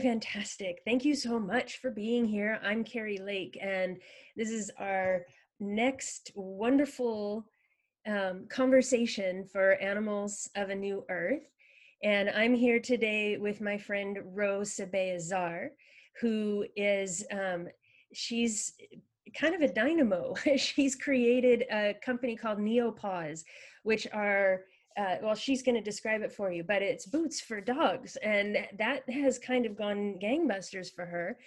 Fantastic. Thank you so much for being here. I'm Carrie Lake, and this is our next wonderful um, conversation for Animals of a New Earth. And I'm here today with my friend Rose Sebeazar, who is, um, she's kind of a dynamo. she's created a company called Neopaws, which are uh, well, she's going to describe it for you, but it's boots for dogs. And that has kind of gone gangbusters for her.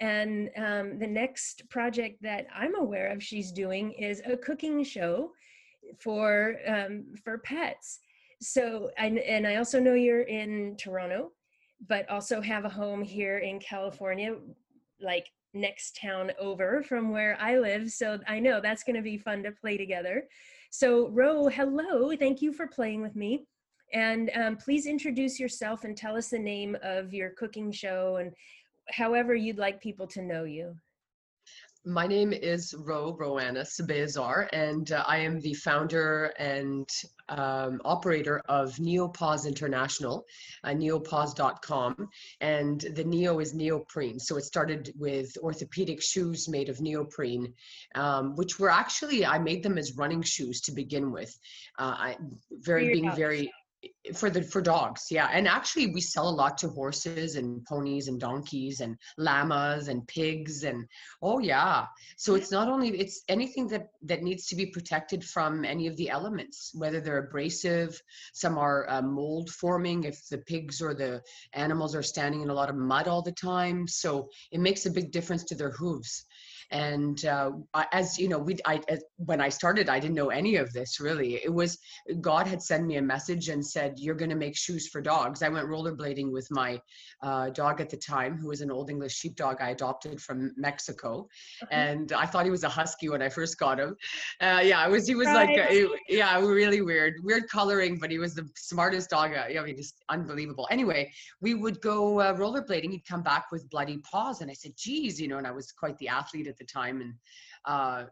And um, the next project that I'm aware of she's doing is a cooking show for um, for pets. So, and, and I also know you're in Toronto, but also have a home here in California, like next town over from where I live. So I know that's going to be fun to play together. So, Ro, hello. Thank you for playing with me. And um, please introduce yourself and tell us the name of your cooking show and however you'd like people to know you. My name is Ro Roanna Sebeazar, and uh, I am the founder and um, operator of Neopaws International, uh, neopaws.com. And the Neo is neoprene. So it started with orthopedic shoes made of neoprene, um, which were actually, I made them as running shoes to begin with. Uh, I, very, being very, for the for dogs yeah. And actually we sell a lot to horses and ponies and donkeys and llamas and pigs and oh yeah. So it's not only it's anything that that needs to be protected from any of the elements whether they're abrasive some are uh, mold forming if the pigs or the animals are standing in a lot of mud all the time. So it makes a big difference to their hooves and uh, as you know we I, when i started i didn't know any of this really. It was god had sent me a message and said you're going to make shoes for dogs. I went rollerblading with my uh, dog at the time who was an old english sheepdog i adopted from mexico. And i thought he was a husky when i first got him. Uh, yeah it was he was right. like yeah really weird weird coloring but he was the smartest dog uh, i mean just unbelievable. Anyway we would go uh, rollerblading. He'd come back with bloody paws and i said geez you know and i was quite the athlete at the time and uh,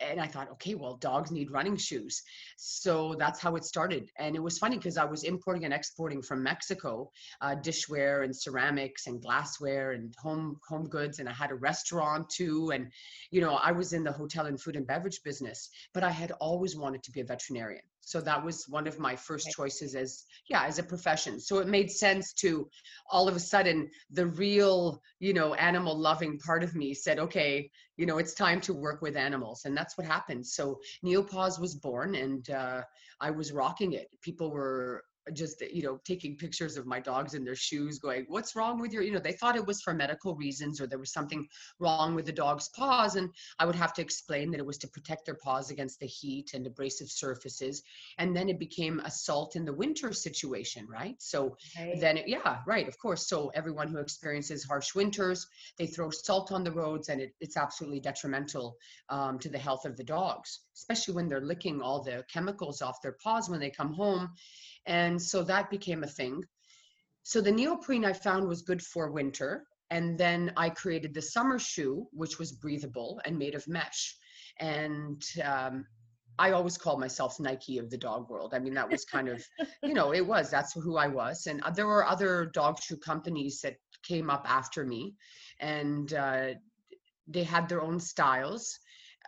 and I thought, okay, well, dogs need running shoes. So that's how it started. And it was funny because I was importing and exporting from Mexico uh, dishware and ceramics and glassware and home home goods. And I had a restaurant too. And, you know, I was in the hotel and food and beverage business, but I had always wanted to be a veterinarian so that was one of my first choices as yeah as a profession. So it made sense to all of a sudden the real you know animal loving part of me said okay you know it's time to work with animals. And that's what happened. So neopaws was born and uh, i was rocking it. People were just you know taking pictures of my dogs in their shoes going what's wrong with your you know they thought it was for medical reasons or there was something wrong with the dog's paws and i would have to explain that it was to protect their paws against the heat and abrasive surfaces and then it became a salt in the winter situation right so right. then it, yeah right of course so everyone who experiences harsh winters they throw salt on the roads and it, it's absolutely detrimental um, to the health of the dogs especially when they're licking all the chemicals off their paws when they come home and so that became a thing. So the neoprene I found was good for winter. And then I created the summer shoe, which was breathable and made of mesh. And um, I always called myself Nike of the dog world. I mean, that was kind of, you know, it was, that's who I was. And uh, there were other dog shoe companies that came up after me and uh, they had their own styles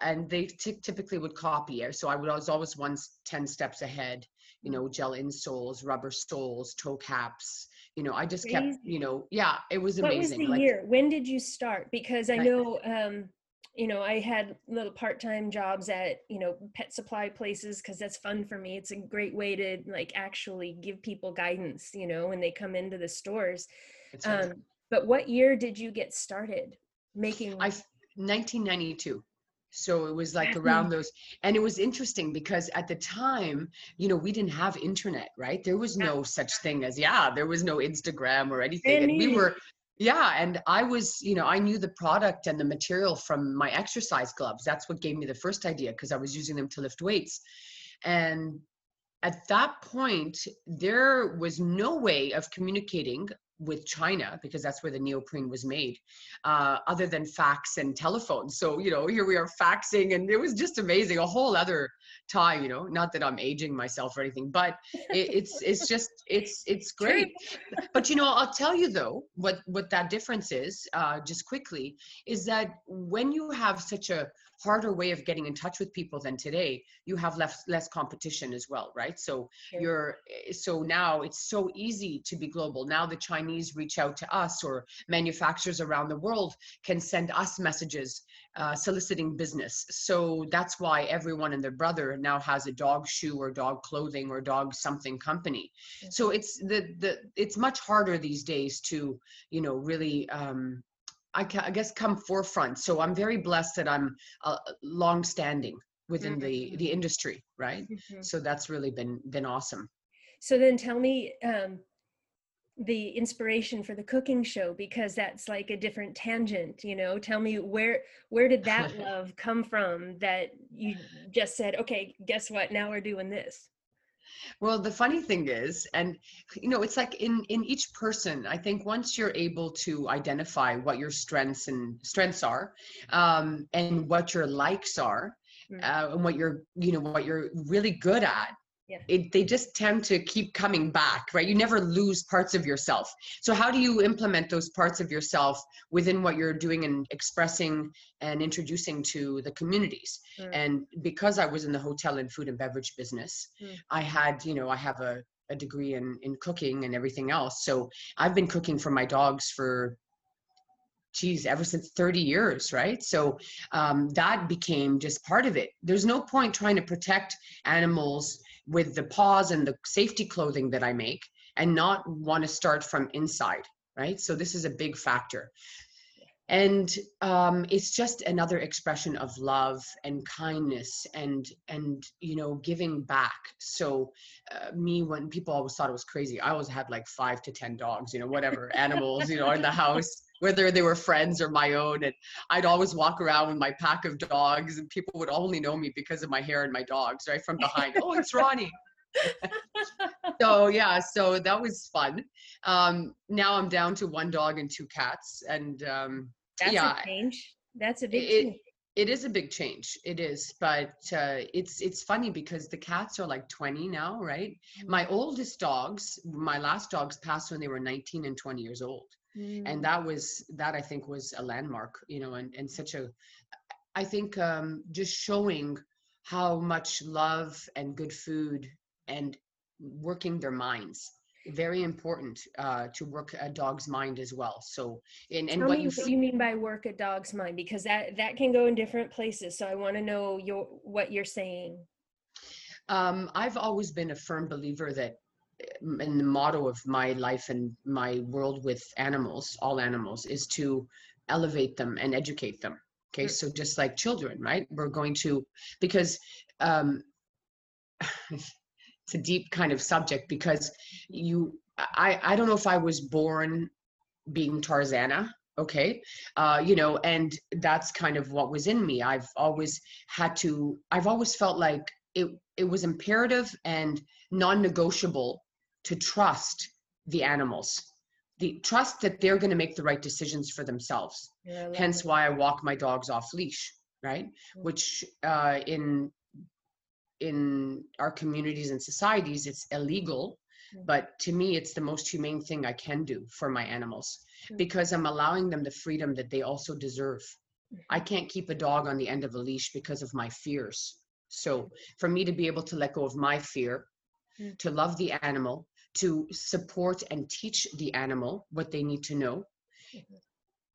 and they t- typically would copy it. So I, I was always one 10 steps ahead you know, gel insoles, rubber soles, toe caps. You know, I just Crazy. kept, you know, yeah, it was amazing. What was the like, year? When did you start? Because I know, um, you know, I had little part-time jobs at, you know, pet supply places because that's fun for me. It's a great way to like actually give people guidance, you know, when they come into the stores. Um, but what year did you get started making? I 1992 so it was like around those and it was interesting because at the time you know we didn't have internet right? There was no such thing as yeah there was no instagram or anything and we were yeah and i was you know i knew the product and the material from my exercise gloves. That's what gave me the first idea because i was using them to lift weights. And at that point there was no way of communicating with China because that's where the neoprene was made, uh, other than fax and telephone. So, you know, here we are faxing and it was just amazing. A whole other time, you know, not that I'm aging myself or anything, but it, it's, it's just, it's, it's great. But, you know, I'll tell you though, what, what that difference is, uh, just quickly, is that when you have such a harder way of getting in touch with people than today, you have less, less competition as well, right? So sure. you're, eh, so now it's so easy to be global. Now the Chinese Chinese reach out to us or manufacturers around the world can send us messages uh, soliciting business. So that's why everyone and their brother now has a dog shoe or dog clothing or dog something company. So it's the the it's much harder these days to you know really um, I, I, guess come forefront. So I'm very blessed that I'm uh, long standing within mm-hmm. the the industry, right? Mm-hmm. So that's really been been awesome. So then tell me, um, the inspiration for the cooking show because that's like a different tangent you know tell me where where did that love come from that you just said okay guess what now we're doing this well the funny thing is and you know it's like in in each person i think once you're able to identify what your strengths and strengths are um and what your likes are mm. uh, and what you're you know what you're really good at yeah. It, they just tend to keep coming back, right? You never lose parts of yourself. So, how do you implement those parts of yourself within what you're doing and expressing and introducing to the communities? Mm. And because I was in the hotel and food and beverage business, mm. I had, you know, I have a, a degree in, in cooking and everything else. So, I've been cooking for my dogs for geez, ever since 30 years, right? So um, that became just part of it. There's no point trying to protect animals with the paws and the safety clothing that I make and not want to start from inside, right? So this is a big factor. And um, it's just another expression of love and kindness and and you know giving back. So uh, me, when people always thought it was crazy, I always had like five to ten dogs, you know, whatever animals, you know, in the house whether they were friends or my own. And I'd always walk around with my pack of dogs, and people would only know me because of my hair and my dogs, right from behind. oh, it's Ronnie. so yeah, so that was fun. Um, now I'm down to one dog and two cats, and um, that's yeah, a change. That's a big it, change. It is a big change. It is, but uh, it's it's funny because the cats are like 20 now, right? Mm-hmm. My oldest dogs, my last dogs passed when they were 19 and 20 years old mm. and that was that i think was a landmark you know and, and such a i think um, just showing how much love and good food and working their minds very important uh, to work a dog's mind as well. So, and, and Tell what you, what you mean by work a dog's mind, because that that can go in different places. So, I want to know your what you're saying. Um, I've always been a firm believer that and the motto of my life and my world with animals, all animals, is to elevate them and educate them. Okay, so just like children, right? We're going to because um, it's a deep kind of subject because you, I, I don't know if I was born being Tarzana, okay uh, you know and that's kind of what was in me i've always had to i've always felt like it it was imperative and non-negotiable to trust the animals the trust that they're going to make the right decisions for themselves yeah, hence that. why i walk my dogs off leash right mm-hmm. which uh, in in our communities and societies it's illegal mm-hmm. but to me it's the most humane thing i can do for my animals mm-hmm. because i'm allowing them the freedom that they also deserve i can't keep a dog on the end of a leash because of my fears so for me to be able to let go of my fear to love the animal to support and teach the animal what they need to know.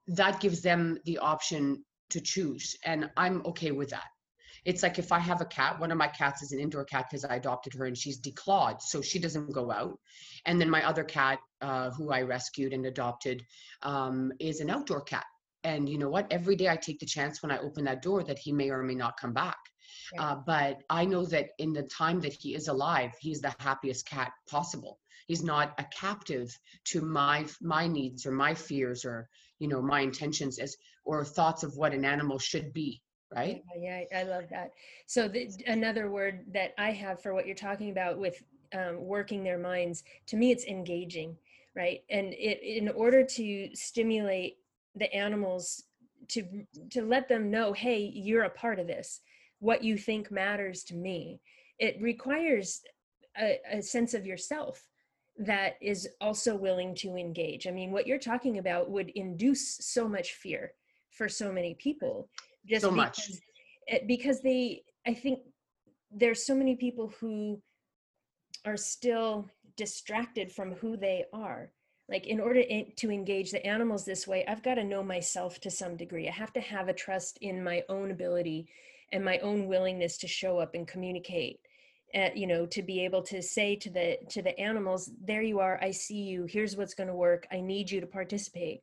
That gives them the option to choose and i'm okay with that. It's like if i have a cat one of my cats is an indoor cat because i adopted her and she's declawed so she doesn't go out. And then my other cat uh, who i rescued and adopted um, is an outdoor cat. And you know what? Every day i take the chance when i open that door that he may or may not come back uh, but i know that in the time that he is alive he's the happiest cat possible. He's not a captive to my my needs or my fears or you know my intentions as or thoughts of what an animal should be right? Yeah, yeah i love that. So the, another word that i have for what you're talking about with um, working their minds to me it's engaging right? And it in order to stimulate the animals to to let them know hey you're a part of this what you think matters to me. It requires a, a sense of yourself that is also willing to engage. I mean what you're talking about would induce so much fear for so many people just so much. it, eh, because they i think there's so many people who are still distracted from who they are. Like in order to engage the animals this way i've got to know myself to some degree. I have to have a trust in my own ability and my own willingness to show up and communicate uh, you know to be able to say to the to the animals there you are i see you here's what's going to work i need you to participate.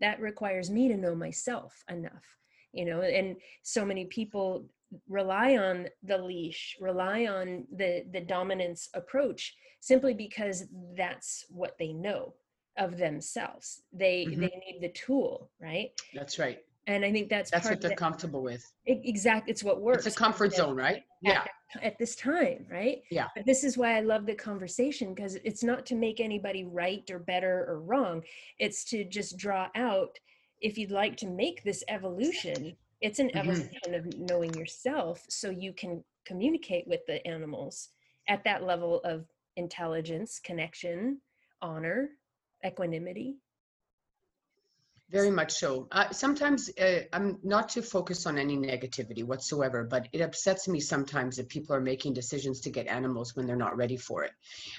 That requires me to know myself enough you know and so many people rely on the leash rely on the the dominance approach simply because that's what they know of themselves. They mm-hmm. they need the tool right? That's right and i think that's that's what they're the, comfortable with. Exactly it's what works it's a comfort zone right? Yeah. At this time right? Yeah. But this is why i love the conversation because it's not to make anybody right or better or wrong. It's to just draw out if you'd like to make this evolution it's an mm-hmm. evolution of knowing yourself so you can communicate with the animals at that level of intelligence connection honor equanimity very much so. Uh, sometimes uh, I'm not to focus on any negativity whatsoever, but it upsets me sometimes that people are making decisions to get animals when they're not ready for it.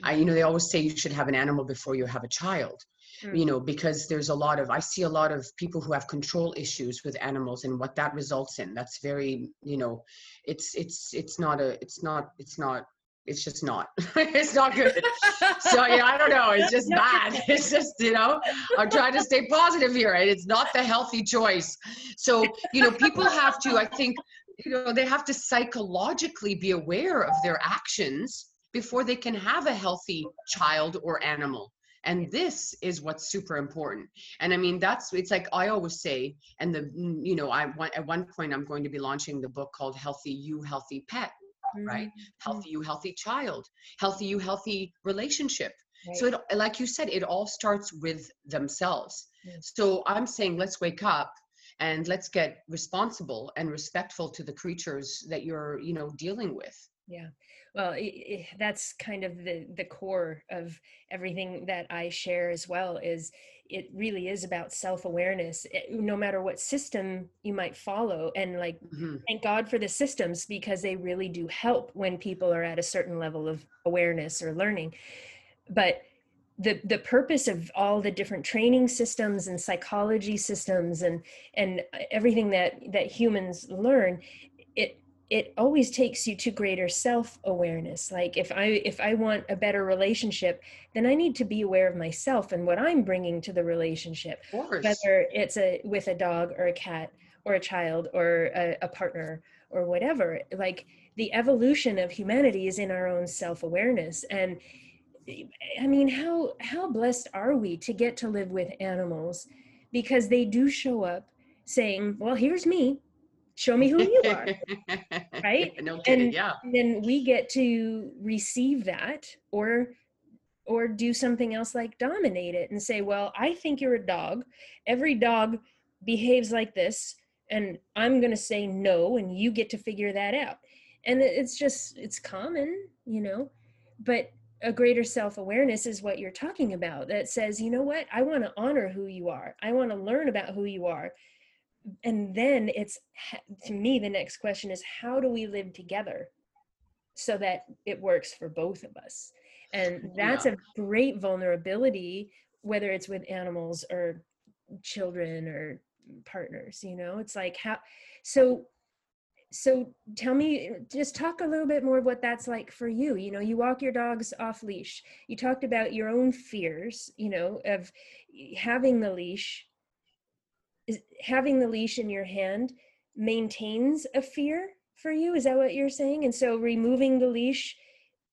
I, you know, they always say you should have an animal before you have a child. Mm. You know, because there's a lot of I see a lot of people who have control issues with animals and what that results in. That's very, you know, it's it's it's not a it's not it's not it's just not. It's not good. So yeah i don't know. It's just bad. it's just you know i'm trying to stay positive here right it's not the healthy choice. So you know people have to i think you know they have to psychologically be aware of their actions before they can have a healthy child or animal. And this is what's super important. And i mean that's it's like i always say and the you know i want at one point i'm going to be launching the book called healthy you healthy pet mm-hmm. right healthy you healthy child healthy you healthy relationship right. so it, like you said it all starts with themselves yes. so i'm saying let's wake up and let's get responsible and respectful to the creatures that you're you know dealing with yeah well it, it, that's kind of the the core of everything that i share as well is it really is about self-awareness it, no matter what system you might follow and like mm-hmm. thank god for the systems because they really do help when people are at a certain level of awareness or learning but the the purpose of all the different training systems and psychology systems and and everything that that humans learn it always takes you to greater self-awareness. Like if i if i want a better relationship then i need to be aware of myself and what i'm bringing to the relationship whether it's a with a dog or a cat or a child or a, a partner or whatever. Like the evolution of humanity is in our own self-awareness. And i mean how how blessed are we to get to live with animals because they do show up saying well here's me show me who you are right? No kidding, and yeah. then we get to receive that or or do something else like dominate it and say well i think you're a dog. Every dog behaves like this and i'm going to say no and you get to figure that out. And it's just it's common you know? But a greater self-awareness is what you're talking about that says you know what? I want to honor who you are. I want to learn about who you are and then it's to me the next question is how do we live together so that it works for both of us? And that's yeah. a great vulnerability whether it's with animals or children or partners you know? It's like how so so tell me just talk a little bit more of what that's like for you. You know you walk your dogs off leash. You talked about your own fears you know of eh, having the leash having the leash in your hand maintains a fear for you is that what you're saying? And so removing the leash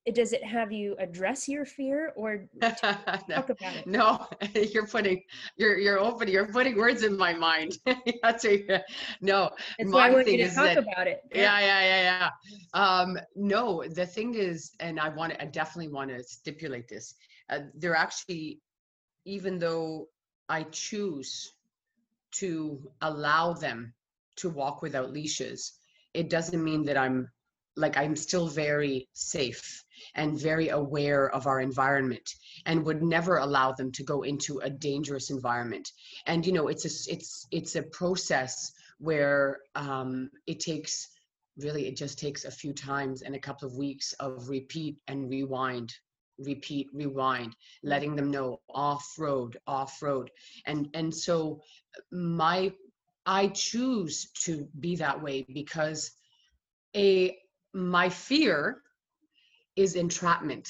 it, does it have you address your fear or talk no, about it? No you're putting you're you're opening you're putting words in my mind. That's a, no that's my why I want thing you to is talk that, about it. Yeah. yeah yeah yeah yeah. Um no the thing is and i want to i definitely want to stipulate this uh, they're actually even though I choose to allow them to walk without leashes, it doesn't mean that I'm like I'm still very safe and very aware of our environment and would never allow them to go into a dangerous environment. And you know, it's a it's it's a process where um, it takes really it just takes a few times and a couple of weeks of repeat and rewind repeat rewind letting them know off road off road and and so my i choose to be that way because a my fear is entrapment.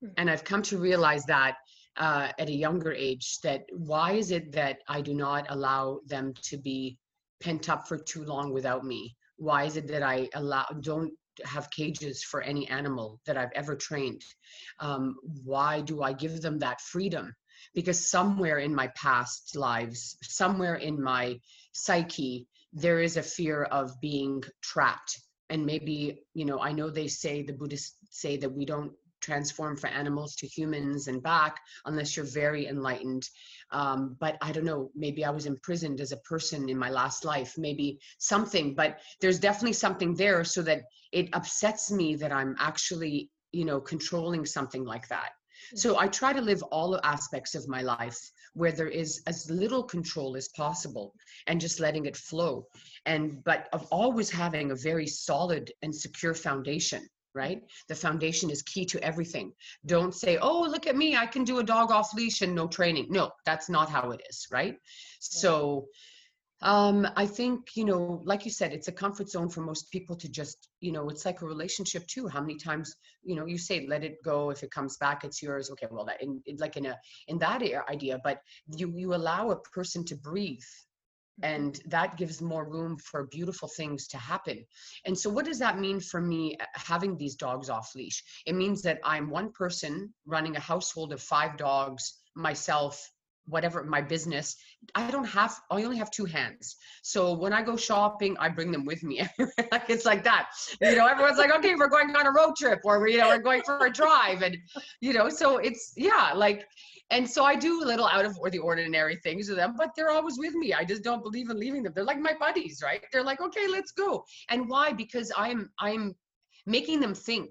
Hmm. and i've come to realize that uh, at a younger age that why is it that i do not allow them to be pent up for too long without me? Why is it that i allow don't have cages for any animal that i've ever trained um, why do i give them that freedom? Because somewhere in my past lives somewhere in my psyche there is a fear of being trapped. And maybe you know i know they say the buddhists say that we don't transform for animals to humans and back unless you're very enlightened. Um, but i don't know maybe i was imprisoned as a person in my last life maybe something but there's definitely something there so that it upsets me that i'm actually you know controlling something like that. So i try to live all aspects of my life where there is as little control as possible and just letting it flow. And but of always having a very solid and secure foundation right? The foundation is key to everything. Don't say oh look at me i can do a dog off leash and no training. No that's not how it is right? So um i think you know like you said it's a comfort zone for most people to just you know it's like a relationship too. How many times you know you say let it go. If it comes back it's yours. Okay well that in, in like in a in that idea but you you allow a person to breathe Mm-hmm. And that gives more room for beautiful things to happen. And so what does that mean for me uh, having these dogs off leash? It means that i'm one person running a household of five dogs myself whatever my business i don't have i only have two hands so when i go shopping i bring them with me like it's like that you know everyone's like okay we're going on a road trip or you know we're going for a drive and you know so it's yeah like and so I do little out of or the ordinary things with them, but they're always with me. I just don't believe in leaving them. They're like my buddies, right? They're like, okay, let's go. And why? Because I'm I'm making them think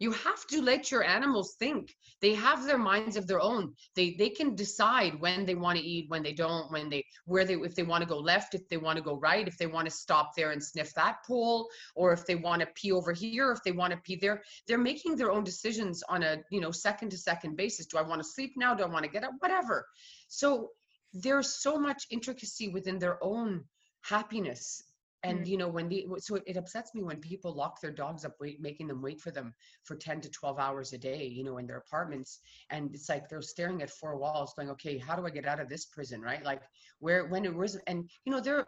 you have to let your animals think. They have their minds of their own. They they can decide when they want to eat when they don't when they where they if they want to go left if they want to go right if they want to stop there and sniff that pole or if they want to pee over here if they want to pee there. They're making their own decisions on a you know second to second basis. Do i want to sleep now? Do i want to get up? Whatever. So there's so much intricacy within their own happiness and mm. you know when the so it, it, upsets me when people lock their dogs up wait, making them wait for them for 10 to 12 hours a day you know in their apartments. And it's like they're staring at four walls going okay how do i get out of this prison right? Like where when it was and you know they're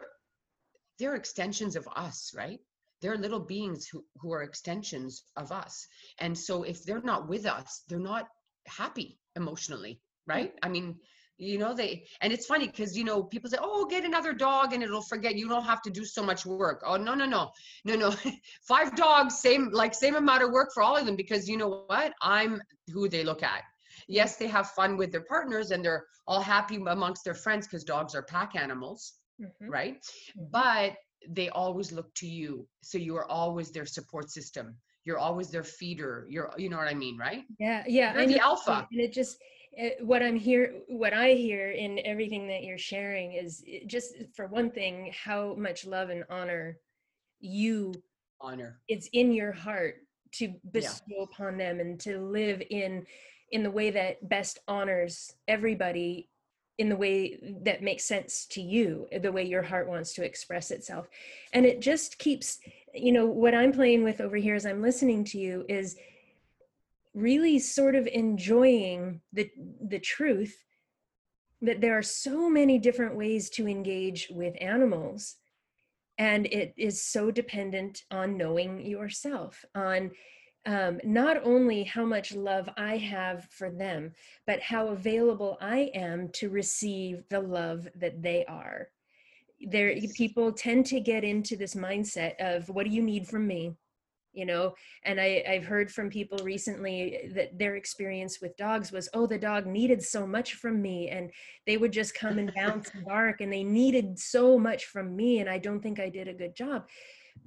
they're extensions of us right? They're little beings who, who are extensions of us. And so if they're not with us they're not happy emotionally right? I mean you know they and it's funny because you know people say oh get another dog and it'll forget. You don't have to do so much work. Oh no no no. No no. Five dogs same like same amount of work for all of them because you know what? I'm who they look at. Yes they have fun with their partners and they're all happy amongst their friends because dogs are pack animals mm-hmm. right? Mm-hmm. but they always look to you. So you are always their support system. You're always their feeder. You're you know what i mean right? Yeah yeah you're the alpha. and it just it, what I'm here, what I hear in everything that you're sharing is eh, just eh, for one thing, how much love and honor you honor it's in your heart to bestow yeah. upon them and to live in in the way that best honors everybody in the way that makes sense to you the way your heart wants to express itself and it just keeps you know what i'm playing with over here as i'm listening to you is really sort of enjoying the the truth that there are so many different ways to engage with animals. And it is so dependent on knowing yourself on um, not only how much love i have for them but how available i am to receive the love that they are. There people tend to get into this mindset of what do you need from me you know and I, i've heard from people recently that their experience with dogs was oh the dog needed so much from me and they would just come and bounce and bark and they needed so much from me and i don't think i did a good job.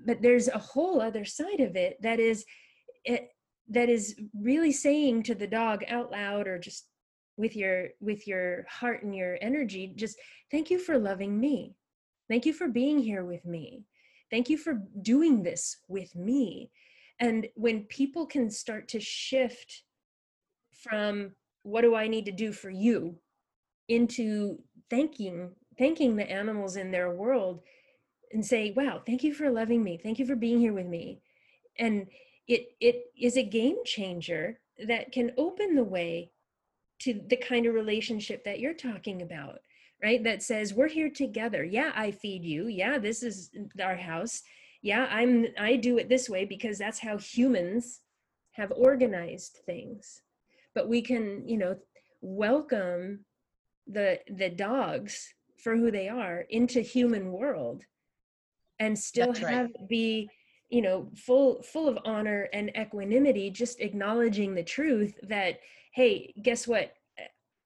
But there's a whole other side of it that is it, that is really saying to the dog out loud or just with your with your heart and your energy just thank you for loving me. Thank you for being here with me thank you for doing this with me. And when people can start to shift from what do i need to do for you? into thanking thanking the animals in their world and say wow thank you for loving me. Thank you for being here with me. And it it is a game changer that can open the way to the kind of relationship that you're talking about right that says we're here together. Yeah i feed you. Yeah this is our house. Yeah i'm i do it this way because that's how humans have organized things. But we can you know welcome the the dogs for who they are into human world and still right. have be you know full full of honor and equanimity just acknowledging the truth that hey guess what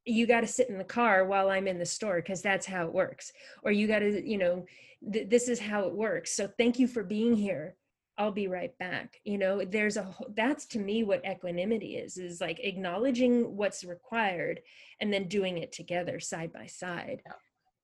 you got to sit in the car while i'm in the store because that's how it works. Or you got to you know th- this is how it works. So thank you for being here. I'll be right back you know? There's a whole, that's to me what equanimity is is like acknowledging what's required and then doing it together side by side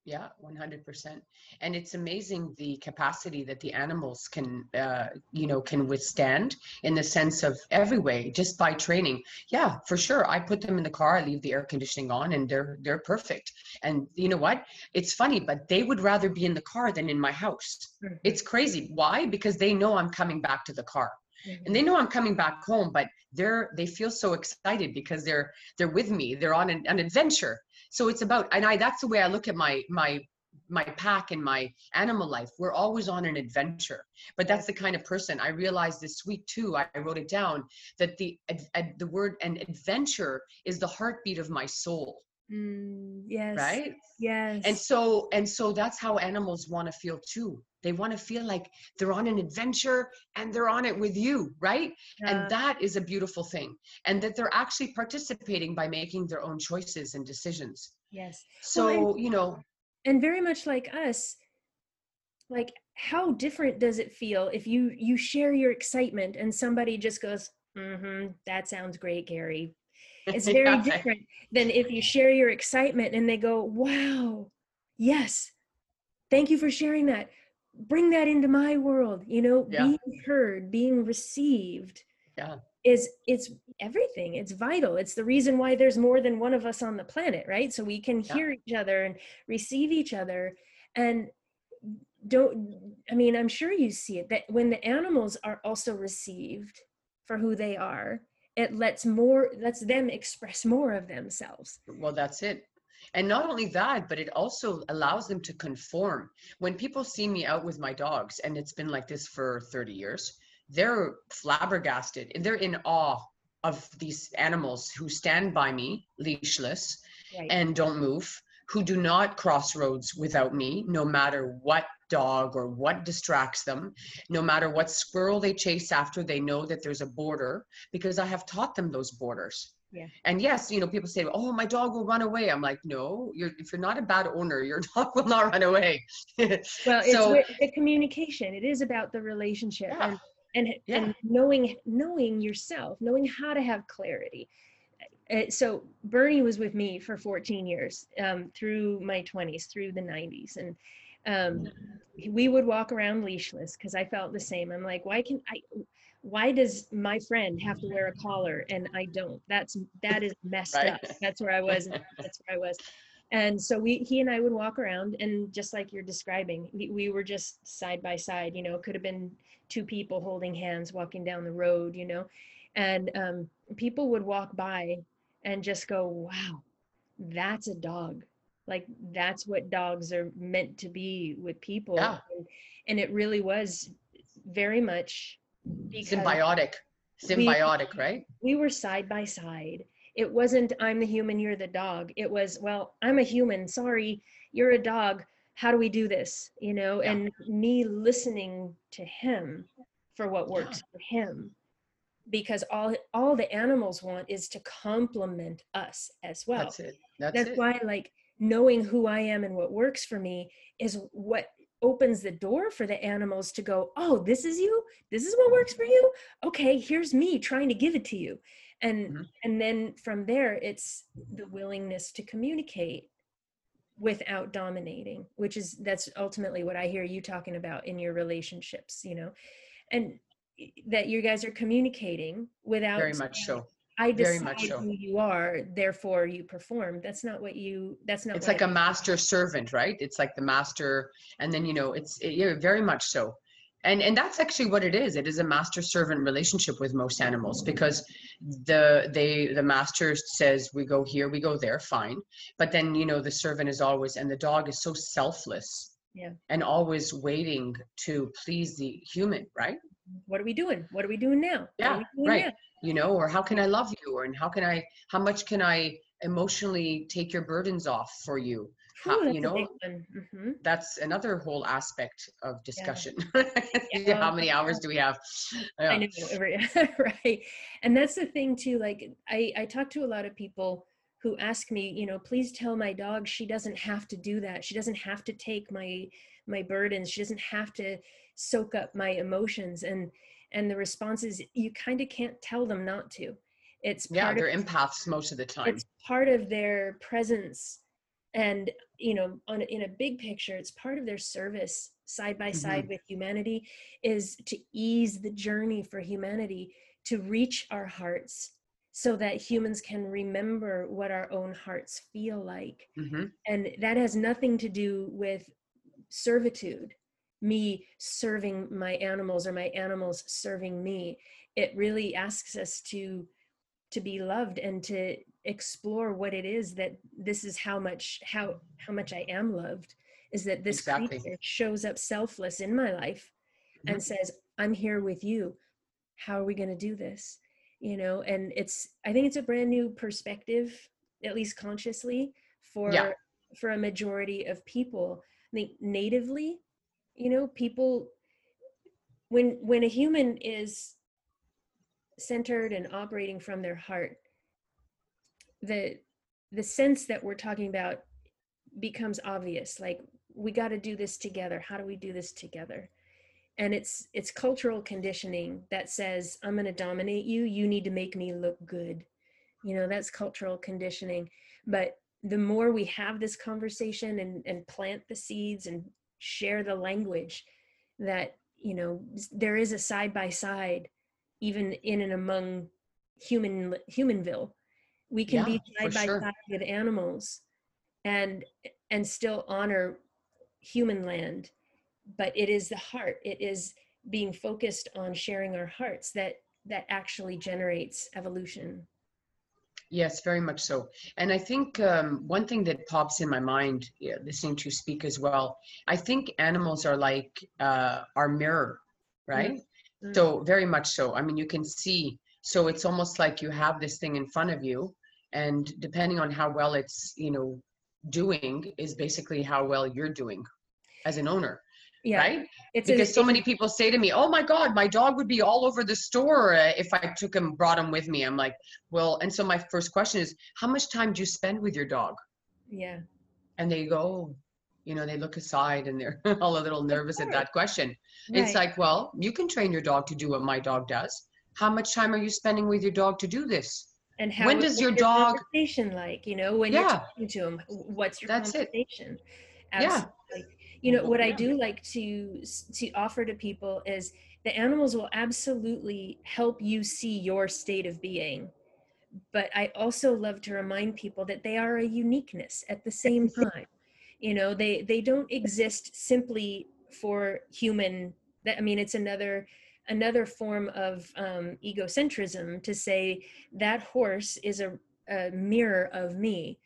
yeah. Yeah, 100%. And it's amazing the capacity that the animals can, uh, you know, can withstand in the sense of every way, just by training. Yeah, for sure. I put them in the car, I leave the air conditioning on and they're, they're perfect. And you know what? It's funny, but they would rather be in the car than in my house. Mm-hmm. It's crazy. Why? Because they know I'm coming back to the car. Mm-hmm. and they know i'm coming back home but they're they feel so excited because they're they're with me they're on an, an adventure so it's about and i that's the way i look at my my my pack and my animal life. We're always on an adventure but that's the kind of person i realized this week too i, wrote it down that the the word and adventure is the heartbeat of my soul mm, yes right yes and so and so that's how animals want to feel too they want to feel like they're on an adventure and they're on it with you, right? Yeah. And that is a beautiful thing. And that they're actually participating by making their own choices and decisions. Yes. So, well, and, you know, and very much like us, like how different does it feel if you you share your excitement and somebody just goes, "Mhm, that sounds great, Gary." It's very yeah. different than if you share your excitement and they go, "Wow. Yes. Thank you for sharing that bring that into my world you know yeah. being heard being received yeah is it's everything it's vital it's the reason why there's more than one of us on the planet right so we can hear each other and receive each other and don't i mean i'm sure you see it that when the animals are also received for who they are it lets more lets them express more of themselves well that's it and not only that, but it also allows them to conform. When people see me out with my dogs, and it's been like this for 30 years, they're flabbergasted and they're in awe of these animals who stand by me leashless right. and don't move, who do not cross roads without me, no matter what dog or what distracts them, no matter what squirrel they chase after, they know that there's a border because I have taught them those borders. Yeah. And yes, you know, people say, "Oh, my dog will run away." I'm like, "No, you're if you're not a bad owner, your dog will not run away." well, so, it's the communication. It is about the relationship yeah. and and, yeah. and knowing knowing yourself, knowing how to have clarity. Uh, so Bernie was with me for 14 years um, through my 20s, through the 90s, and um, we would walk around leashless because I felt the same. I'm like, why can I? why does my friend have to wear a collar and I don't? That's that is messed right. up. That's where I was. That's where I was. And so we, he and I would walk around, and just like you're describing, we, we were just side by side. You know, could have been two people holding hands walking down the road. You know, and um, people would walk by and just go, "Wow, that's a dog." Like that's what dogs are meant to be with people. Yeah. And, and it really was very much symbiotic symbiotic we, right we were side by side it wasn't i'm the human you're the dog it was well i'm a human sorry you're a dog how do we do this you know yeah. and me listening to him for what works for him because all all the animals want is to complement us as well That's it. That's, that's it. why like knowing who i am and what works for me is what opens the door for the animals to go oh this is you this is what works for you okay here's me trying to give it to you and Mhm. and then from there it's the willingness to communicate without dominating which is that's ultimately what i hear you talking about in your relationships you know and that you guys are communicating without Very much so. I Very decide much so. who you are, therefore you perform. That's not what you. That's not. It's like a I- master servant, right? It's like the master, and then you know, it's it, yeah, very much so. And and that's actually what it is. It is a master servant relationship with most animals because the they the master says we go here, we go there, fine. But then you know the servant is always and the dog is so selfless. Yeah. And always waiting to please the human, right? What are we doing? What are we doing now? Yeah, doing right. now? you know or how can i love you or and how can i how much can i emotionally take your burdens off for you How- Ooh, you know. Mhm. that's another whole aspect of discussion Yeah. Yeah, how many hours do we have I know, right? right. And that's the thing too. Like I, I talk to a lot of people who ask me, you know, please tell my dog she doesn't have to do that. She doesn't have to take my my burdens. She doesn't have to soak up my emotions. And and the response is you kind of can't tell them not to. It's yeah part of they're empaths most of the time it's part of their presence and you know on in a big picture it's part of their service side by mm-hmm. side with humanity is to ease the journey for humanity to reach our hearts so that humans can remember what our own hearts feel like. Hmm and that has nothing to do with servitude me serving my animals or my animals serving me. It really asks us to to be loved and to explore what it is that this is how much how how much i am loved is that this Exactly. creature shows up selfless in my life and says i'm here with you. How are we going to do this you know and it's i think it's a brand new perspective at least consciously for Yeah. for a majority of people. I think natively you know people when when a human is centered and operating from their heart the the sense that we're talking about becomes obvious like we got to do this together. How do we do this together and it's it's cultural conditioning that says i'm going to dominate you. You need to make me look good. You know that's cultural conditioning. But the more we have this conversation and and plant the seeds and share the language that you know there is a side by side even in and among human humanville we can be side by sure. side with animals and and still honor human land but it is the heart it is being focused on sharing our hearts that that actually generates evolution Yes, very much so. And I think um, one thing that pops in my mind, yeah, listening to you speak as well, I think animals are like uh, our mirror, right? Mm. So very much so. I mean, you can see. So it's almost like you have this thing in front of you, and depending on how well it's, you know, doing, is basically how well you're doing as an owner, yeah right? it's a- because so many people say to me, "Oh my God, my dog would be all over the store uh, if I took him, brought him with me." I'm like, "Well," and so my first question is, "How much time do you spend with your dog?" yeah And they go, "Oh," you know, they look aside and they're all a little nervous at that question. It's like, well, you can train your dog to do what my dog does. How much time are you spending with your dog to do this? and how when is- does what's your dog- conversation like you know when you're talking to him what's your That's it. conversation Yeah. You know what i do like to to offer to people is the animals will absolutely help you see your state of being. But i also love to remind people that they are a uniqueness at the same time. You know they they don't exist simply for human that i mean it's another another form of um, egocentrism to say that horse is a, a mirror of me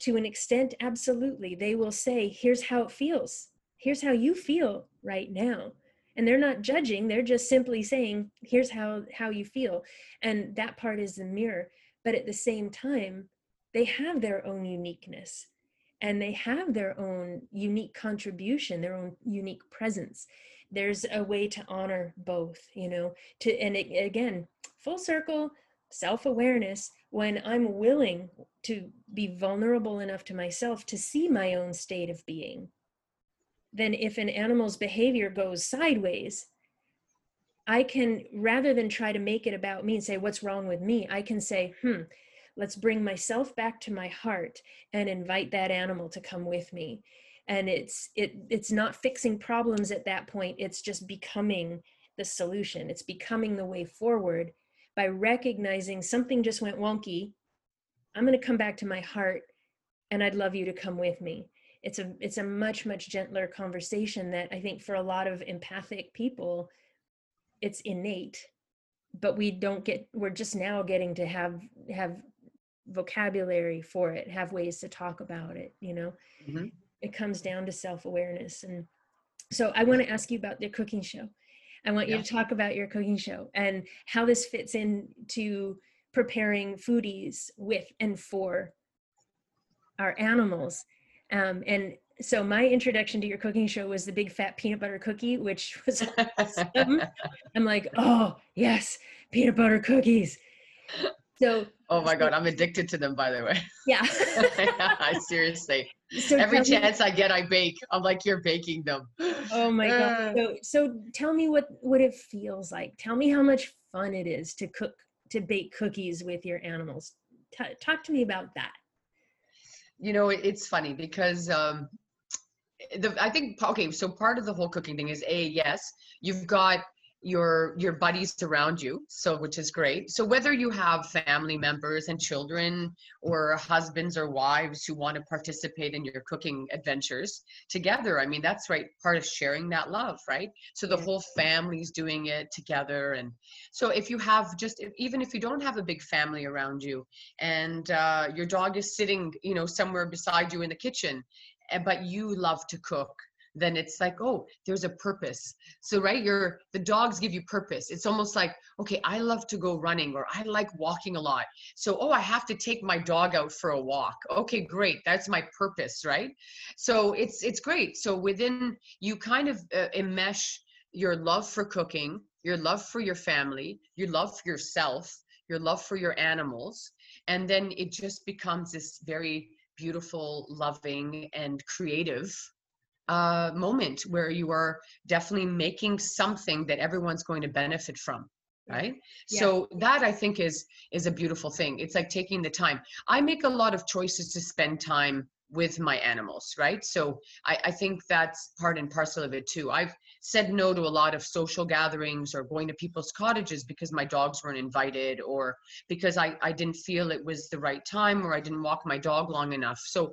to an extent absolutely. They will say here's how it feels. Here's how you feel right now. And they're not judging they're just simply saying here's how how you feel. And that part is the mirror. But at the same time they have their own uniqueness and they have their own unique contribution their own unique presence. There's a way to honor both you know to and again full circle self-awareness when i'm willing to be vulnerable enough to myself to see my own state of being then if an animal's behavior goes sideways i can rather than try to make it about me and say what's wrong with me? I can say hmm let's bring myself back to my heart and invite that animal to come with me. And it's it it's not fixing problems at that point. It's just becoming the solution. It's becoming the way forward by recognizing something just went wonky i'm going to come back to my heart and i'd love you to come with me. It's a it's a much much gentler conversation that i think for a lot of empathic people it's innate but we don't get we're just now getting to have have vocabulary for it have ways to talk about it you know? Mm-hmm. It comes down to self-awareness and so i want to ask you about the cooking show i want you to talk about your cooking show and how this fits into preparing foodies with and for our animals. Um, and so my introduction to your cooking show was the big fat peanut butter cookie which was awesome. I'm like oh yes peanut butter cookies. So oh my god i'm addicted to them by the way. Yeah. I seriously so every chance me, i get i bake. I'm like you're baking them oh my god. So, so tell me what what it feels like. Tell me how much fun it is to cook to bake cookies with your animals. T- talk to me about that. You know it's funny because um the i think okay so part of the whole cooking thing is a yes you've got your your buddies around you so which is great. So whether you have family members and children or husbands or wives who want to participate in your cooking adventures together i mean that's right part of sharing that love right? So the whole family's doing it together and so if you have just even if you don't have a big family around you and uh, your dog is sitting you know somewhere beside you in the kitchen eh, but you love to cook then it's like oh there's a purpose. So right you're the dogs give you purpose. It's almost like okay i love to go running or i like walking a lot. So oh i have to take my dog out for a walk. Okay great. That's my purpose right? So it's it's great. So within you kind of uh, enmesh your love for cooking your love for your family your love for yourself your love for your animals and then it just becomes this very beautiful loving and creative uh, moment where you are definitely making something that everyone's going to benefit from right? Yeah. so that i think is is a beautiful thing. It's like taking the time. I make a lot of choices to spend time with my animals right so I, I think that's part and parcel of it too i've said no to a lot of social gatherings or going to people's cottages because my dogs weren't invited or because I, I didn't feel it was the right time or I didn't walk my dog long enough. So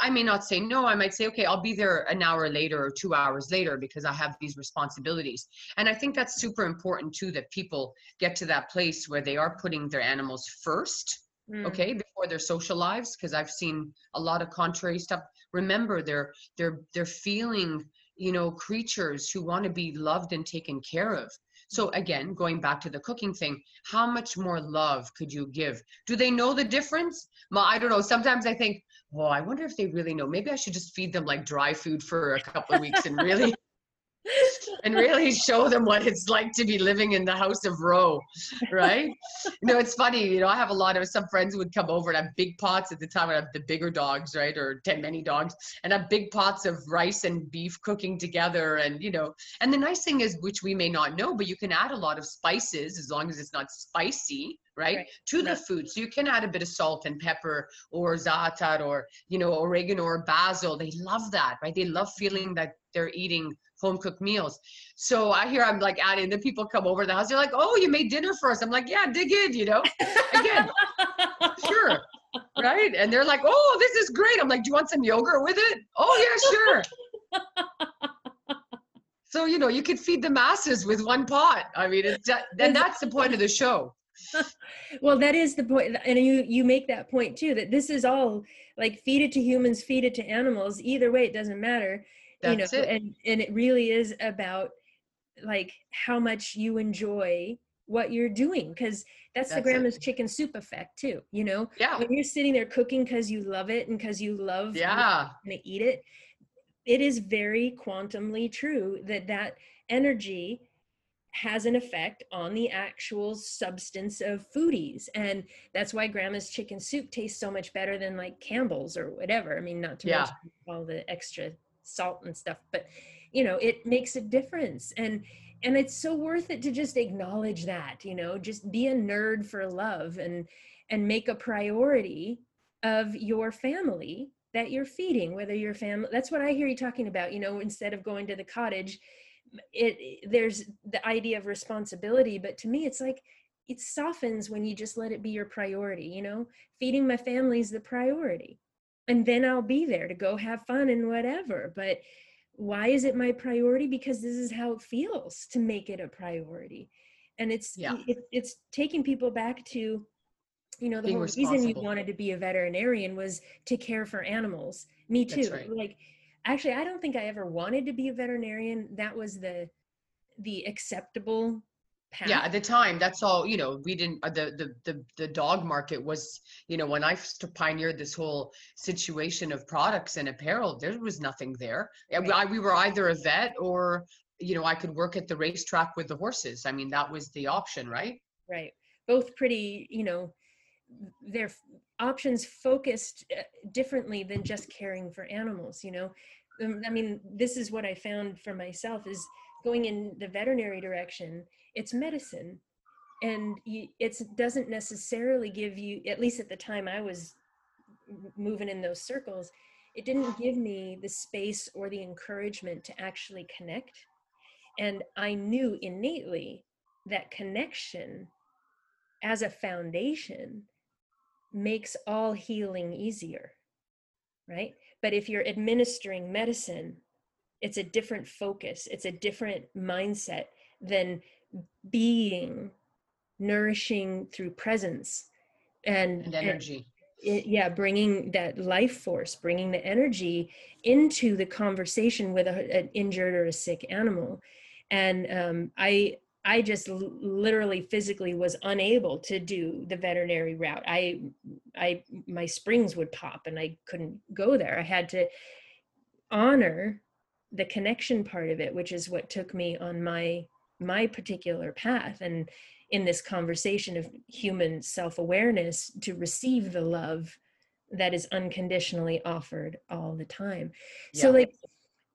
I may not say no, I might say, okay, I'll be there an hour later or two hours later because I have these responsibilities. And I think that's super important too that people get to that place where they are putting their animals first. Mm. okay before their social lives because i've seen a lot of contrary stuff. Remember they're they're they're feeling you know creatures who want to be loved and taken care of. So again going back to the cooking thing how much more love could you give? Do they know the difference? Well, i don't know sometimes i think well i wonder if they really know. Maybe i should just feed them like dry food for a couple of weeks and really and really show them what it's like to be living in the house of Roe, right? you know, it's funny. You know, I have a lot of some friends would come over and have big pots at the time. I have the bigger dogs, right, or ten many dogs, and have big pots of rice and beef cooking together. And you know, and the nice thing is, which we may not know, but you can add a lot of spices as long as it's not spicy, right, right. to the food. So you can add a bit of salt and pepper or za'atar or, you know, oregano or basil. They love that, right? They love feeling that they're eating home cooked meals. So I hear I'm like adding, the people come over the house. They're like, "Oh, you made dinner for us." I'm like, "Yeah, dig in," you know. Again, sure, right? And they're like, "Oh, this is great." I'm like, "Do you want some yogurt with it?" "Oh, yeah, sure." so you know, you could feed the masses with one pot. I mean, it's then that's the point of the show. well, that is the point, and you you make that point too. That this is all like feed it to humans, feed it to animals. Either way, it doesn't matter that's you know it. and and it really is about like how much you enjoy what you're doing because that's, that's, the grandma's it. chicken soup effect too you know yeah when you're sitting there cooking because you love it and because you love yeah to eat it it is very quantumly true that that energy has an effect on the actual substance of foodies and that's why grandma's chicken soup tastes so much better than like campbell's or whatever i mean not to yeah. mention all the extra salt and stuff but you know it makes a difference and and it's so worth it to just acknowledge that you know just be a nerd for love and and make a priority of your family that you're feeding whether your family that's what i hear you talking about you know instead of going to the cottage it there's the idea of responsibility but to me it's like it softens when you just let it be your priority you know? Feeding my family is the priority and then i'll be there to go have fun and whatever but why is it my priority? Because this is how it feels to make it a priority. And it's yeah. it, it's taking people back to you know the Being whole reason you wanted to be a veterinarian was to care for animals. Me too. right. like actually i don't think i ever wanted to be a veterinarian. That was the the acceptable path. yeah at the time that's all you know we didn't uh, the, the the the dog market was you know when i pioneered this whole situation of products and apparel there was nothing there. Right. I, we were either a vet or you know i could work at the racetrack with the horses. I mean that was the option right? Right. Both pretty you know their options focused uh, differently than just caring for animals you know? Um, i mean this is what i found for myself is going in the veterinary direction it's medicine and it doesn't necessarily give you at least at the time i was moving in those circles it didn't give me the space or the encouragement to actually connect and i knew innately that connection as a foundation makes all healing easier, right? But if you're administering medicine, it's a different focus, it's a different mindset than being nourishing through presence and, and energy. And it, yeah, bringing that life force, bringing the energy into the conversation with a, an injured or a sick animal. And um, I I just literally physically was unable to do the veterinary route. I, I, my springs would pop and I couldn't go there. I had to honor the connection part of it, which is what took me on my, my particular path. And in this conversation of human self-awareness to receive the love that is unconditionally offered all the time. Yeah. So like,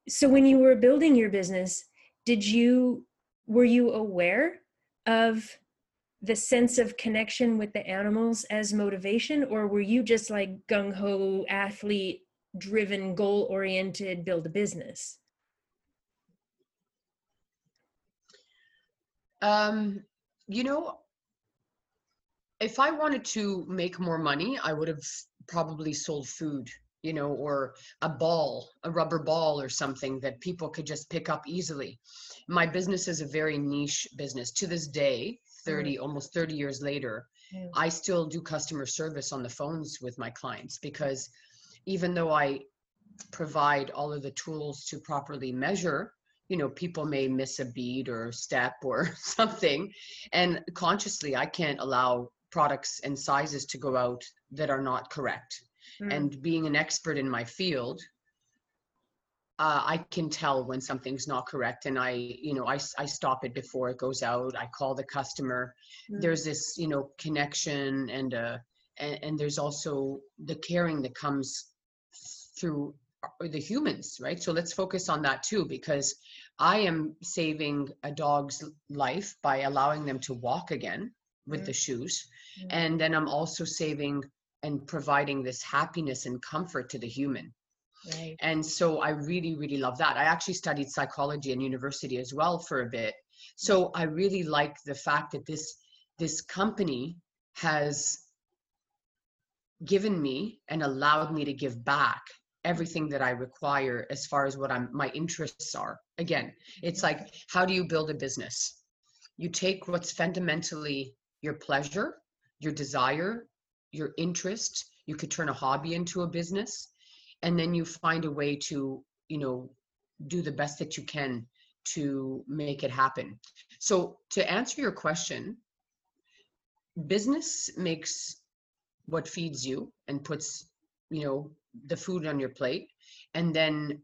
so when you were building your business, did you were you aware of the sense of connection with the animals as motivation or were you just like gung-ho athlete driven goal oriented build a business um you know if i wanted to make more money i would have probably sold food you know, or a ball, a rubber ball or something that people could just pick up easily. My business is a very niche business. To this day, 30, mm. almost 30 years later, mm. I still do customer service on the phones with my clients because even though I provide all of the tools to properly measure, you know, people may miss a bead or step or something. And consciously, I can't allow products and sizes to go out that are not correct mm. and being an expert in my field uh, I can tell when something's not correct and I, you know, I, I stop it before it goes out. I call the customer. Mm. There's this, you know, connection and, uh, and, and there's also the caring that comes through uh, the humans, right? So let's focus on that too, because I am saving a dog's life by allowing them to walk again with mm. the shoes. Mm. And then I'm also saving and providing this happiness and comfort to the human. Right. And so I really, really love that. I actually studied psychology in university as well for a bit. So I really like the fact that this this company has given me and allowed me to give back everything that I require as far as what I'm my interests are. Again, it's like how do you build a business? You take what's fundamentally your pleasure, your desire, your interest you could turn a hobby into a business and then you find a way to you know do the best that you can to make it happen so to answer your question business makes what feeds you and puts you know the food on your plate and then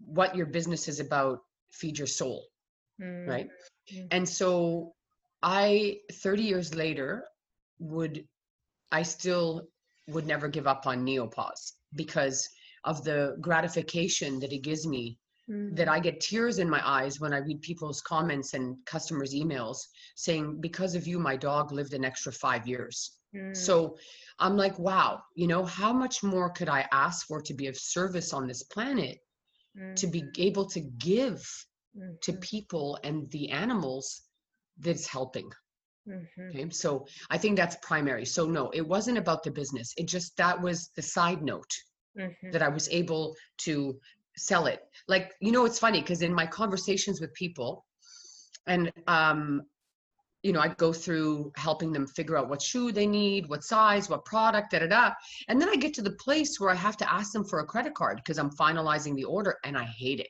what your business is about feed your soul Mm, right and so i 30 years later would i still would never give up on Neopaws because of the gratification that it gives me mm, that I get tears in my eyes when I read people's comments and customers' emails saying, because of you, my dog lived an extra five years. Mm, So I'm like, wow, you know, how much more could I ask for to be of service on this planet mm, to be able to give mm, to people and the animals that's helping? mhm, Okay. So I think that's primary. So no, it wasn't about the business. It just, that was the side note mhm, that I was able to sell it. Like, you know, it's funny because in my conversations with people, and um, you know, I go through helping them figure out what shoe they need, what size, what product, da da da. And then I get to the place where I have to ask them for a credit card because I'm finalizing the order and I hate it.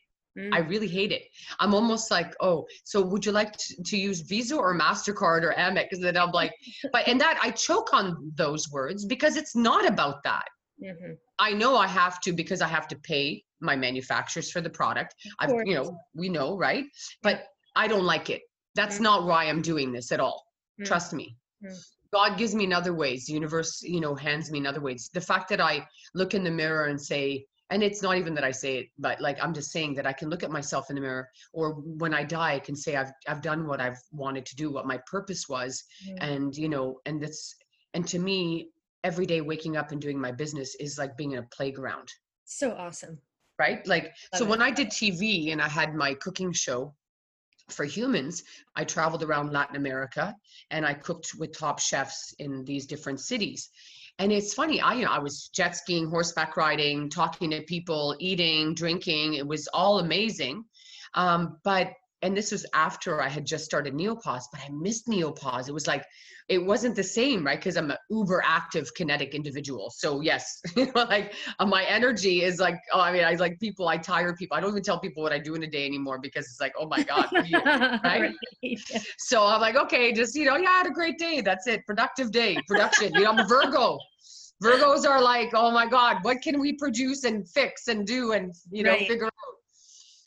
I mm. really hate it. I'm almost like, oh, so would you like to, to use Visa or MasterCard or Amex? And then I'm like, but and that I choke on those words because it's not about that. Mhm. I know I have to because I have to pay my manufacturers for the product. I've, you know, we know, right? But I don't like it. That's Mm. not why I'm doing this at all. Mm. Trust me. Mm. God gives me in other ways. The universe, you know, hands me in other ways. The fact that I look in the mirror and say, and it's not even that I say it, but like I'm just saying that I can look at myself in the mirror, or when I die, I can say I've I've done what I've wanted to do, what my purpose was, Mm. and you know, and that's and to me, every day waking up and doing my business is like being in a playground So awesome. right like so it. when i did tv and i had my cooking show for humans i traveled around latin america and i cooked with top chefs in these different cities. And it's funny i you know i was jet skiing horseback riding talking to people eating drinking it was all amazing. Um, but and this was after i had just started Neopaws but i missed Neopaws it was like it wasn't the same right? Because i'm an uber active kinetic individual. So yes you know like uh, my energy is like oh i mean i like people i tire people. I don't even tell people what i do in a day anymore because it's like oh my god you- right. so i'm like okay just you know yeah i had a great day. That's it. Productive day. Production. You know i'm a virgo. Virgos are like oh my god what can we produce and fix and do and you know Right. figure out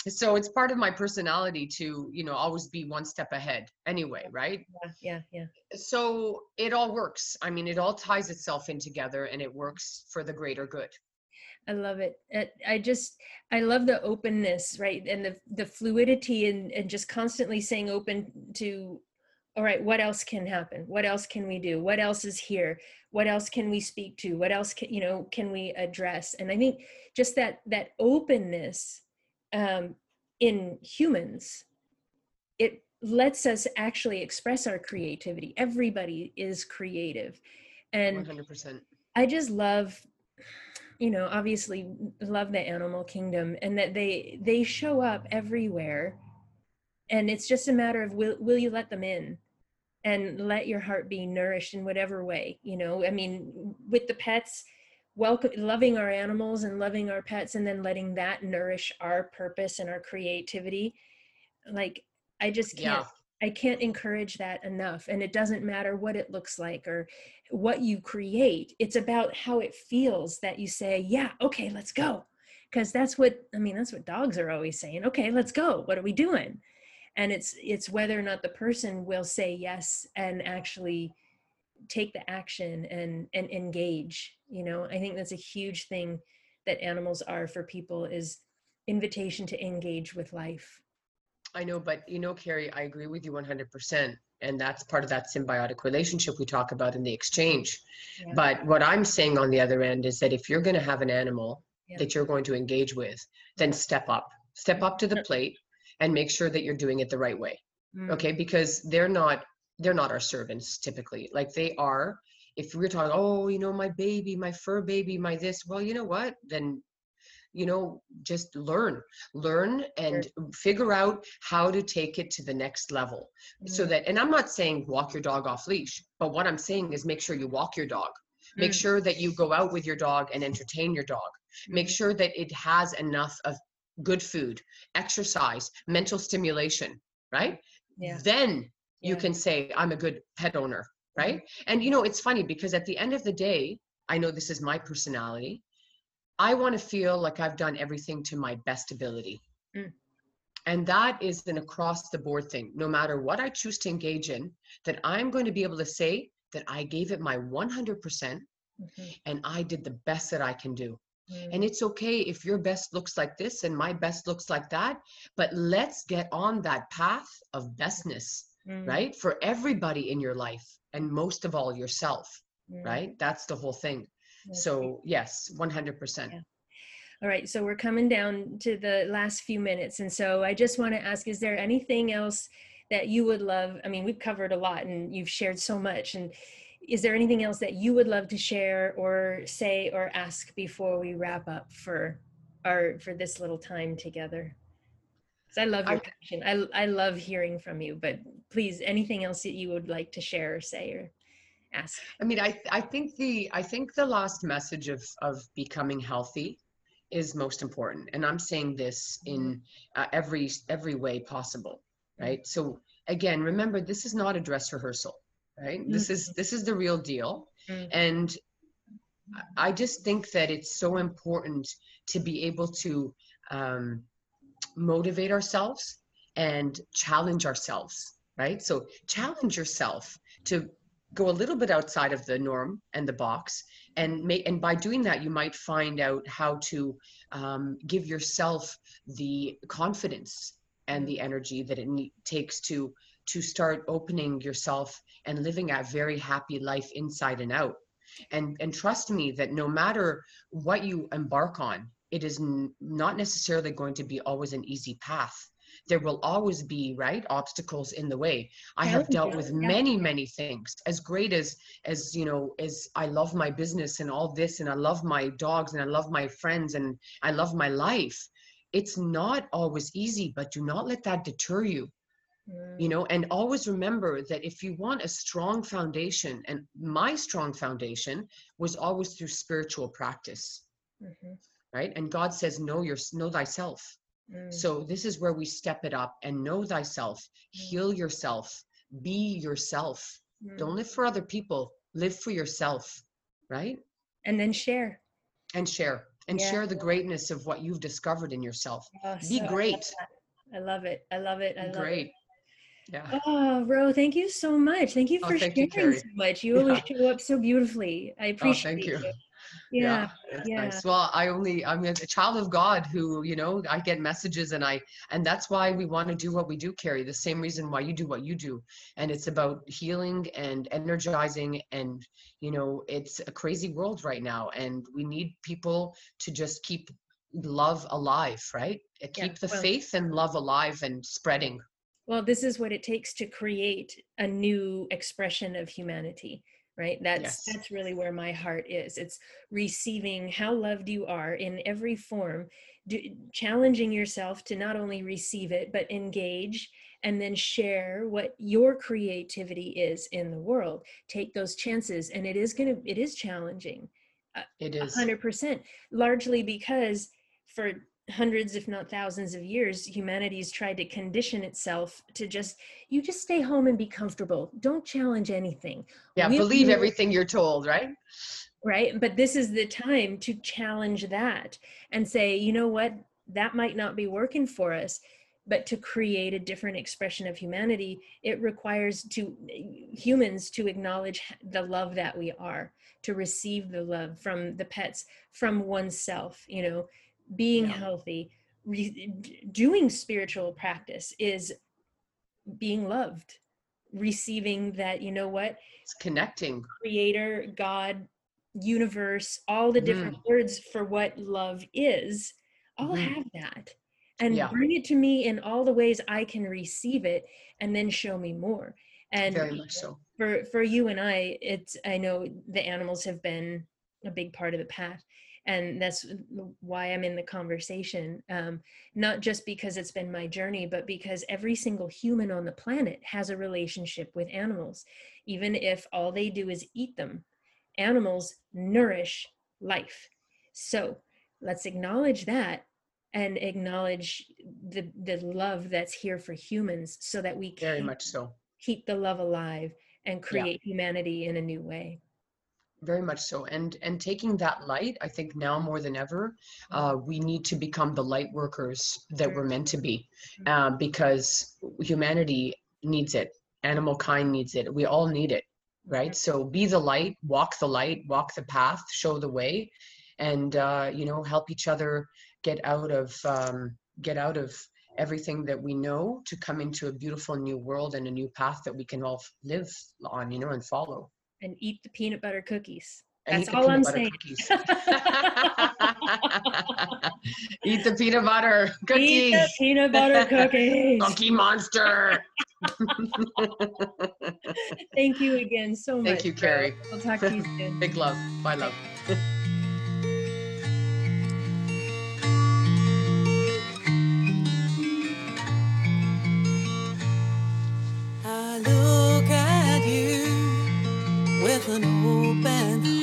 so it's part of my personality to you know always be one step ahead anyway right Yeah, yeah, yeah. so it all works i mean it all ties itself in together and it works for the greater good I love it. Uh, I just, I love the openness, right? And the the fluidity and and just constantly saying open to, all right, what else can happen? What else can we do? What else is here? What else can we speak to? What else can you know can we address? And I think just that that openness um, in humans, it lets us actually express our creativity. Everybody is creative, and 100% I just love, you know, obviously love the animal kingdom and that they they show up everywhere. And it's just a matter of will will you let them in and let your heart be nourished in whatever way, you know? I mean, with the pets, welcome loving our animals and loving our pets and then letting that nourish our purpose and our creativity. Like I just can't yeah I can't encourage that enough. And it doesn't matter what it looks like or what you create. It's about how it feels that you say, yeah, okay, let's go. Because that's what, I mean, that's what dogs are always saying. Okay, let's go. What are we doing? And it's it's whether or not the person will say yes and actually take the action and and engage. You know, I think that's a huge thing that animals are for people is invitation to engage with life. I know, but you know, Carrie, I agree with you 100%. And that's part of that symbiotic relationship we talk about in the exchange. Yeah. But what I'm saying on the other end is that if you're going to have an animal Yeah. that you're going to engage with, then step up, step up to the plate and make sure that you're doing it the right way. Mm, Okay. Because they're not, they're not our servants typically. Like they are, if we're talking, oh, you know, my baby, my fur baby, my this, well, you know what? Then you know just learn learn and figure out how to take it to the next level so mm, that and i'm not saying walk your dog off leash but what i'm saying is make sure you walk your dog make Mm. sure that you go out with your dog and entertain your dog make mm, sure that it has enough of good food exercise mental stimulation right Yeah. then you Yeah. can say i'm a good pet owner right and you know it's funny because at the end of the day i know this is my personality I want to feel like I've done everything to my best ability. Mm. And that is an across the board thing. No matter what I choose to engage in, that I'm going to be able to say that I gave it my 100% Mhm. and I did the best that I can do. Mm. And it's okay if your best looks like this and my best looks like that, but let's get on that path of bestness, Mm. right? For everybody in your life and most of all yourself, Mm. right? That's the whole thing. That's So, yes, 100%. Yeah. All right, so we're coming down to the last few minutes. And so I just want to ask is there anything else that you would love? I mean, we've covered a lot and you've shared so much. And is there anything else that you would love to share or say or ask before we wrap up for our for this little time together? I love your passion. I I love hearing from you, but please, anything else that you would like to share or say or ask? I mean, I I think the I think the last message of of becoming healthy is most important, and I'm saying this in uh, every every way possible, right? So again, remember this is not a dress rehearsal, right? This is this is the real deal, and I- I just think that it's so important to be able to um, motivate ourselves and challenge ourselves, right? So challenge yourself to go a little bit outside of the norm and the box and make and by doing that you might find out how to um, give yourself the confidence and the energy that it takes to to start opening yourself and living a very happy life inside and out and and trust me that no matter what you embark on it is n- not necessarily going to be always an easy path. There will always be right obstacles in the way. I have dealt with many many things as great as as you know as i love my business and all this and i love my dogs and i love my friends and i love my life. It's not always easy but do not let that deter you. You know and always remember that if you want a strong foundation and my strong foundation was always through spiritual practice. Mhm. Right and god says know your know thyself Mm. so this is where we step it up and know thyself heal yourself be yourself Mm. don't live for other people live for yourself right and then share. and share and Yeah. share the greatness of what you've discovered in yourself Oh, be so- I love great. I love it. I love it. I love great it. yeah Oh, Ro, thank you so much. Thank you Oh, for thank sharing Carrie. so much. You always Yeah. show up so beautifully. I appreciate oh thank you you. Yeah. yeah. nice well i only i'm a child of god who you know i get messages and i and that's why we want to do what we do Carrie the same reason why you do what you do and it's about healing and energizing and you know it's a crazy world right now and we need people to just keep love alive right Uh, Yeah, keep the well- faith and love alive and spreading Well, this is what it takes to create a new expression of humanity, right? That's Yes. that's really where my heart is. It's receiving how loved you are in every form, do, challenging yourself to not only receive it but engage and then share what your creativity is in the world. Take those chances, and it is gonna it is challenging. Uh, it is 100% largely because for hundreds if not thousands of years humanity's tried to condition itself to just you just stay home and be comfortable. Don't challenge anything. Yeah we believe everything you're told right? Right but this is the time to challenge that and say you know what? That might not be working for us. But to create a different expression of humanity it requires to humans to acknowledge the love that we are to receive the love from the pets from oneself you know being Yeah. healthy re- doing spiritual practice is being loved receiving that you know what it's connecting creator, God, universe, all the different words for what love is, I'll Mhm. have that. And Yeah. bring it to me in all the ways I can receive it and then show me more. And very much so for for you and I, it's I know the animals have been a big part of the path. And that's why I'm in the conversation. Um, not just because it's been my journey, but because every single human on the planet has a relationship with animals, even if all they do is eat them. Animals nourish life. So let's acknowledge that and acknowledge the, the love that's here for humans so that we very much so keep the love alive and create humanity in a new way. Very much so. And and taking that light i think now more than ever uh, we need to become the light workers that we're meant to be uh, because humanity needs it. Animal kind needs it. We all need it right? So be the light walk the light walk the path show the way and uh, you know help each other get out of um, get out of everything that we know to come into a beautiful new world and a new path that we can all live on you know and follow and eat the peanut butter cookies. That's all I'm saying. eat the peanut butter cookies. Eat the peanut butter cookies. Cookie monster. Thank you again so much. Thank you, Carrie. We'll talk to you soon. Big love. Bye, love. An open